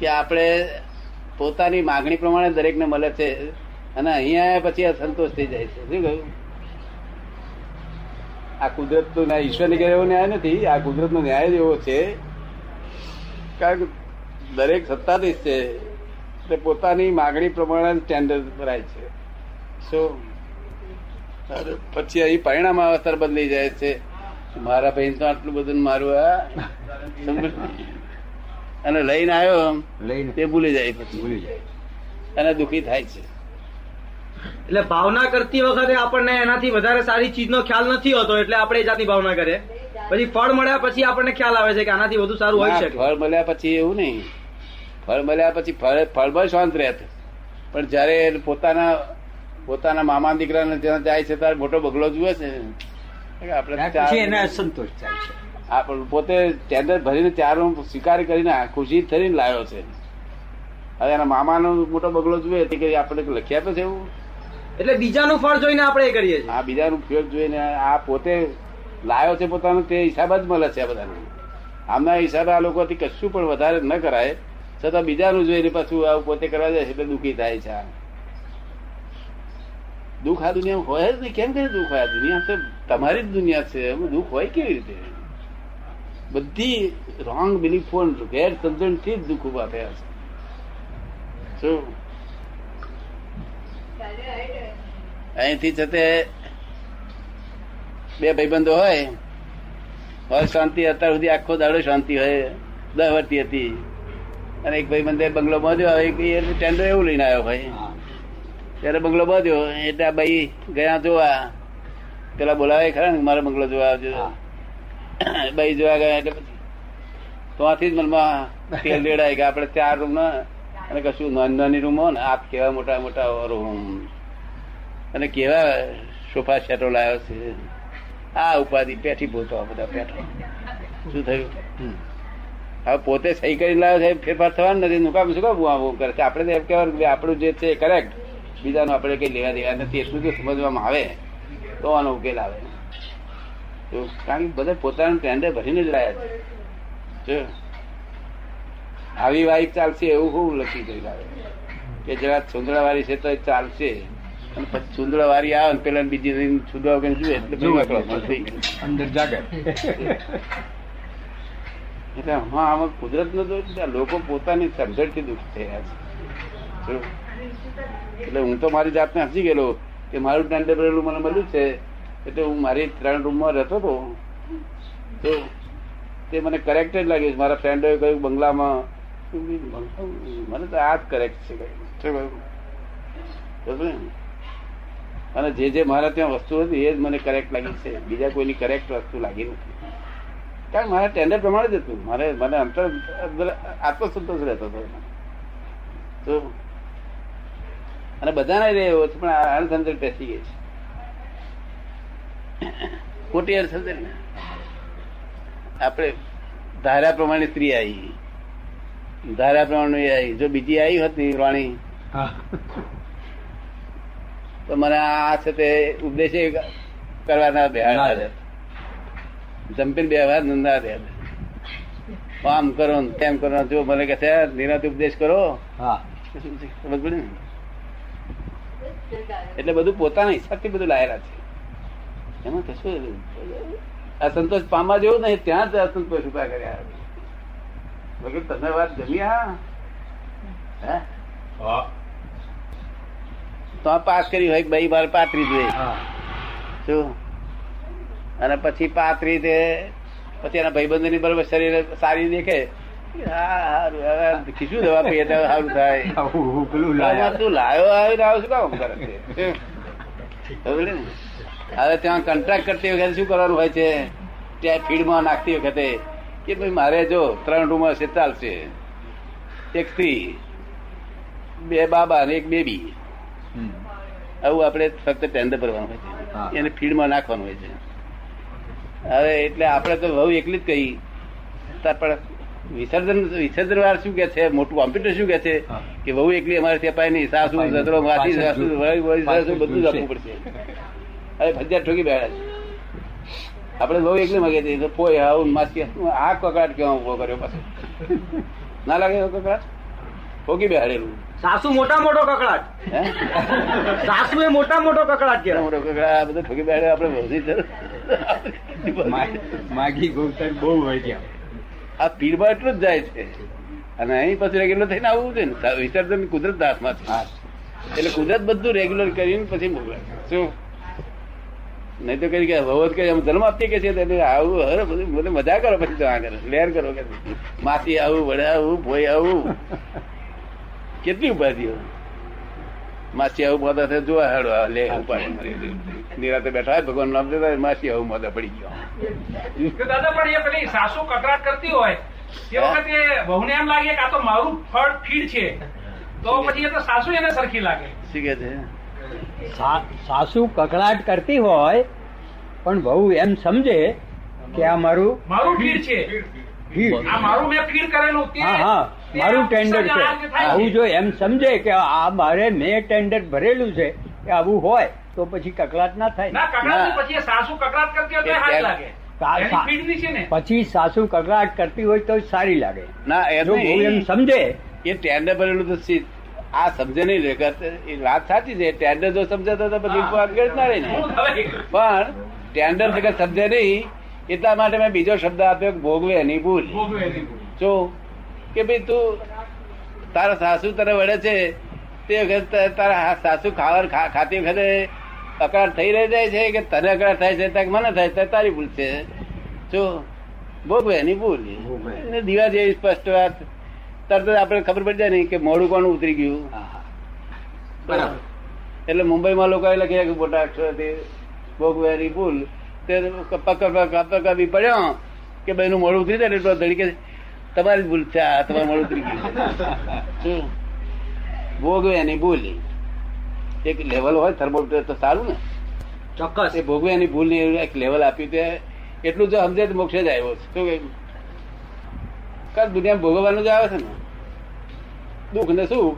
કે આપણે પોતાની માગણી પ્રમાણે દરેકને મળે છે અને અહીંયા પછી અસંતોષ થઈ જાય છે. શું કહ્યું? આ કુદરત નો ન્યાય ઈશ્વરની ઘરે એવો ન્યાય નથી, આ કુદરત નો ન્યાય જ એવો છે. કારણ કે દરેક સત્તાધીશ છે તે પોતાની માગણી પ્રમાણે સ્ટેન્ડર્ડ ભરાય છે. શું પછી અહીં પરિણામ અવસર બદલી જાય છે. મારા બહેન તો આટલું બધું મારું આ? અને લઈને આવ્યો લઈને. તે ભૂલી જાય પછી. ભૂલી જાય. અને દુખી થાય છે. એટલે ભાવના કરતી વખતે આપણને એનાથી વધારે સારી ચીજનો ખ્યાલ નથી હોતો એટલે આપણે એ જાતની ભાવના કરીએ. પછી ફળ મળ્યા પછી આપણને ખ્યાલ આવે છે કે આનાથી વધુ સારું હોય છે શકે. ફળ મળ્યા પછી એવું નહીં. ફળ મળ્યા પછી ફળ ફળમાં શાંત રહેત પણ જયારે પોતાના પોતાના મામા દીકરાને ત્યાં જાય છે ત્યારે મોટો બગલો જુએ છે. કે આપણે એને અસંતોષ થાય છે. આપણે પોતે ટેન્ડર ભરીને ચાર રૂમ સ્વીકાર કરીને ખુશી થઈને લાવ્યો છે. હવે એના મામાનો મોટો બગલો જોઈએ તે કરી આપણે લખી આપે છે એવું? એટલે બીજાનું ફળ જોઈને આપણે કરીએ છીએ. આ બીજાનું ફેર જોઈને આ પોતે લાયો છે પોતાનું તે હિસાબ જ મળે છે આ બધાને. આમના હિસાબે આ લોકોથી કશું પણ વધારે ન કરાય. છતાં બીજાનું જોઈને પાછું આવું પોતે કરવા જાય છે એટલે દુઃખી થાય છે દુઃખ આ દુનિયામાં હોય જ નહીં. કેમ કે દુઃખ હોય આ દુનિયા? તો તમારી જ દુનિયા છે. એમાં દુઃખ હોય કેવી રીતે? બધી રોંગ બિલીફો ગેર સમજણથી જ દુઃખ ઊભા થયા છે. શું અહીંથી છતે બે ભાઈબંધો હોય હોય શાંતિ, અત્યાર સુધી આખો દાડો શાંતિ હોય, દસ વર્ષી હતી. અને એક ભાઈ બંધે બંગલો બાંધ્યો એક ટેન્ડર એવું લઈને આવ્યો ભાઈ. ત્યારે બંગલો બાંધ્યો, એટલે આ ભાઈ ગયા જોવા. પેલા બોલાવે ખરા ને મારો બંગલો જોવા આવજો. ભાઈ જોવા ગયા એટલે પછી? તો આથી જ મનમાં તેલ રેડાય કે આપણે ચાર રૂમ ના અને કશું નાની નાની રૂમો ને, આપ કેવા મોટા મોટા રૂમ અને કેવા સોફા સેટો લાવ્યો છે? આ ઉપાધિ, પેઠી પોતો બધા પેઠો. શું થયું. હવે પોતે સહી કરી લાવ્યો છે, ફેરફાર થવાનું નથી. નુકામ શું કામ આવું કરે છે? આપણે એમ કહેવાનું આપણું જે છે કરેક્ટ બીજાનું આપણે કઈ લેવા દેવા નથી. એટલું જો સમજવામાં આવે. તો આનો ઉકેલ આવે. તો કારણ કે બધા પોતાનું ટેન્ડર ભરીને જ લાયા છે. આવી વાઈફ ચાલશે એવું ખૂબ લખી કરી લાવે કે જરા છુંદડા વાળી છે તો ચાલશે. અને પછી છુંદડા વાળી આવે ને પેલા બીજી દિન છુંદડા વગર જુએ એટલે અંદર જાગે. એટલે હા આમાં કુદરત નો દોષ લોકો પોતાની સમજણથી દુઃખ થયા છે. એટલે હું તો મારી જાતને હસી ગયેલો કે મારું ટેન્ડર ભરેલું મને મળ્યું છે. એટલે હું મારી ત્રણ રૂમમાં રહેતો હતો તો તે મને કરેક્ટ જ લાગ્યું મારા ફ્રેન્ડોએ કહ્યું બંગલામાં મને તો આ જ કરેક્ટ છે. કહ્યું. અને જે જે મારા ત્યાં વસ્તુ હતી એ જ મને કરેક્ટ લાગી છે. બીજા કોઈની કરેક્ટ વસ્તુ લાગી નથી. કારણ મારા ટેન્ડર પ્રમાણે જ હતું. મારે મને અંતર અંદર આત્મસંતોષ રહેતો હતો. તો અને બધાને રહે પણ આ અણસમજણ બેસી ગઈ છે. ખોટી અણસમજણ ને. આપણે ધારા પ્રમાણે સ્ત્રી આવી. ધારા પ્રમાણે આવી. જો બીજી આવી હોત ને રાણી તો મને આ છે તે ઉપદેશ કરવાના બેહાડા ના દે. બે વાર નંદા દે આમ કરો ને તેમ કરો. જો મને કે છે નિરાંત ઉપદેશ કરો. હા. સમજ પડી ને? એટલે બધું પોતાના હિસાબથી બધું લાયેલા છે. એમાં કશું અસંતોષ પામવા જેવું નહીં ત્યાં જ અસંતોષ ઊભા કર્યા. વગર તમે વાત જમી હા? તો પાસ કરી હોય ભાઈ મારે પાત્રી જોઈએ. શું? અને પછી પાત્રી તે પછી એના ભાઈબંધની બરોબર શરીર સારી દેખે. હા હારું, હવે ખીચું દવા પીએ તો સારું થાય. તું લાયો આવ્યો આવું શું કામ કરે છે? હવે ત્યાં કોન્ટ્રાક્ટ કરતી વખતે શું કરવાનું હોય છે? ત્યાં ફીડમાં નાખતી વખતે કે ભાઈ મારે જો ત્રણ રૂમ હશે ચાલશે એક સ્ત્રી બે બાબા અને એક બેબી. આવું આપણે ફક્ત ટેન્ડર ભરવાનું હોય છે. એને ફીડમાં નાખવાનું હોય છે. હવે એટલે આપણે તો વહુ એકલી જ કહી પણ વિસર્જન વિસર્જન વાર શું કે છે? મોટું કોમ્પ્યુટર શું કે છે? કે વહુ એકલી અમારે ત્યાં પાય નહીં સાસુ સસરો માસી સાસુ બધું જ આપવું પડશે. હવે ભજીયા ઠોકી બેઠા છે. આપણે બહુ એકલી મગે છે તો પોય આવું માસી આ કકડાટ કેવા ઊભો કર્યો પછી? ના લાગે એવો કકડાટ ઠોકી બેહાડેલું. સાસુ મોટા મોટો કકડાટ હે? સાસુ એ મોટા મોટો કકડાટ કે મોટો કકડાટ આ બધું ઠોકી બેહાડે આપણે વધી મા- માગી ગૌતર બહુ હોય ત્યાં આ પીરબા એટલું જ જાય છે. અને અહીં પછી રેગ્યુલર થઈને આવવું છે ને વિસર્જન કુદરત હાથમાં છે હા. એટલે કુદરત બધું રેગ્યુલર કરીને પછી મોકલે શું? નહીં તો કઈ કે કઈ જન્મ આપતી કે છે આવું હર બધું મજા કરો પછી તો આ કરે લેર કરો કે માસી આવું વડે આવું ભોય આવું. કેટલી ઉપાધિઓ. માસી આવું મોદા થાય જોવા હેડો લે ઉપાડી નિરાતે બેઠા હોય ભગવાન નામ દેતા માસી આવું મોદા પડી ગયો. દાદા પણ એ પેલી સાસુ કકરાટ કરતી હોય તે વખતે વહુને એમ લાગે કે આ તો મારું ફળ ફીડ છે. તો પછી એ તો સાસુ એને સરખી લાગે. શું કે છે? સાસુ કકડાટ કરતી હોય પણ બહુ એમ સમજે કે આ મારું મારું ફીડ છે. મારું મેં ફીડ કરેલું તે હા હા મારું ટેન્ડર છે. આવું જો એમ સમજે કે આ મારે મેં ટેન્ડર ભરેલું છે કે આવું હોય તો પછી કકડાટ ના થાય. પછી સાસુ કકડાટ કરતી હોય તો એ હાથ ત્યાં- લાગે. સા- એની સા- ફીડની છે ને. પછી સાસુ કકડાટ કરતી હોય તો સારી લાગે. ના એ જો એમ સમજે એ ટેન્ડર ભરેલું તો આ સમજે નહીં એ વાત સાચી છે. ટેન્ડર જો સમજાતો તો પછી વાત આગળ ના રહે ને. પણ ટેન્ડર વગર સમજે નહીં એટલા માટે મેં બીજો શબ્દ આપ્યો કે ભોગવે એની ભૂલ. જો કે ભાઈ તું તારા સાસુ તને વડે છે તે વખત તારા સાસુ ખાવા ખાતી વખતે અકળાટ થઈ રહી જાય છે કે તને અકળાટ થાય છે ત્યાં મને થાય છે તારી ભૂલ છે. જો ભોગવે એની ભૂલ. દીવા જેવી સ્પષ્ટ વાત. તરત જ આપણે ખબર પડી જાય નહીં કે મોડું કોણ ઉતરી ગયું. હા, હા. બરાબર. એટલે મુંબઈમાં લોકો એ લખ્યા કે મોટા અક્ષરથી ભોગવેરી ભૂલ તે પકડી પડ્યો કે ભાઈ નું મોડું ઉતરી જાય ને એટલો ધડી કે તમારી ભૂલ છે આ તમારું મોડું ઉતરી ગયું. શું? ભોગવે એની ભૂલ. એક લેવલ હોય થર્મોમીટર તો સારું ને. ચોક્કસ. એ ભોગવે એની ભૂલની એક લેવલ આપ્યું તે. એટલું જો સમજે તો મોક્ષે જ આવ્યો છે. શું કહ્યું? કારણ દુનિયા ભોગવવાનું જ આવે છે ને. દુઃખ ને સુખ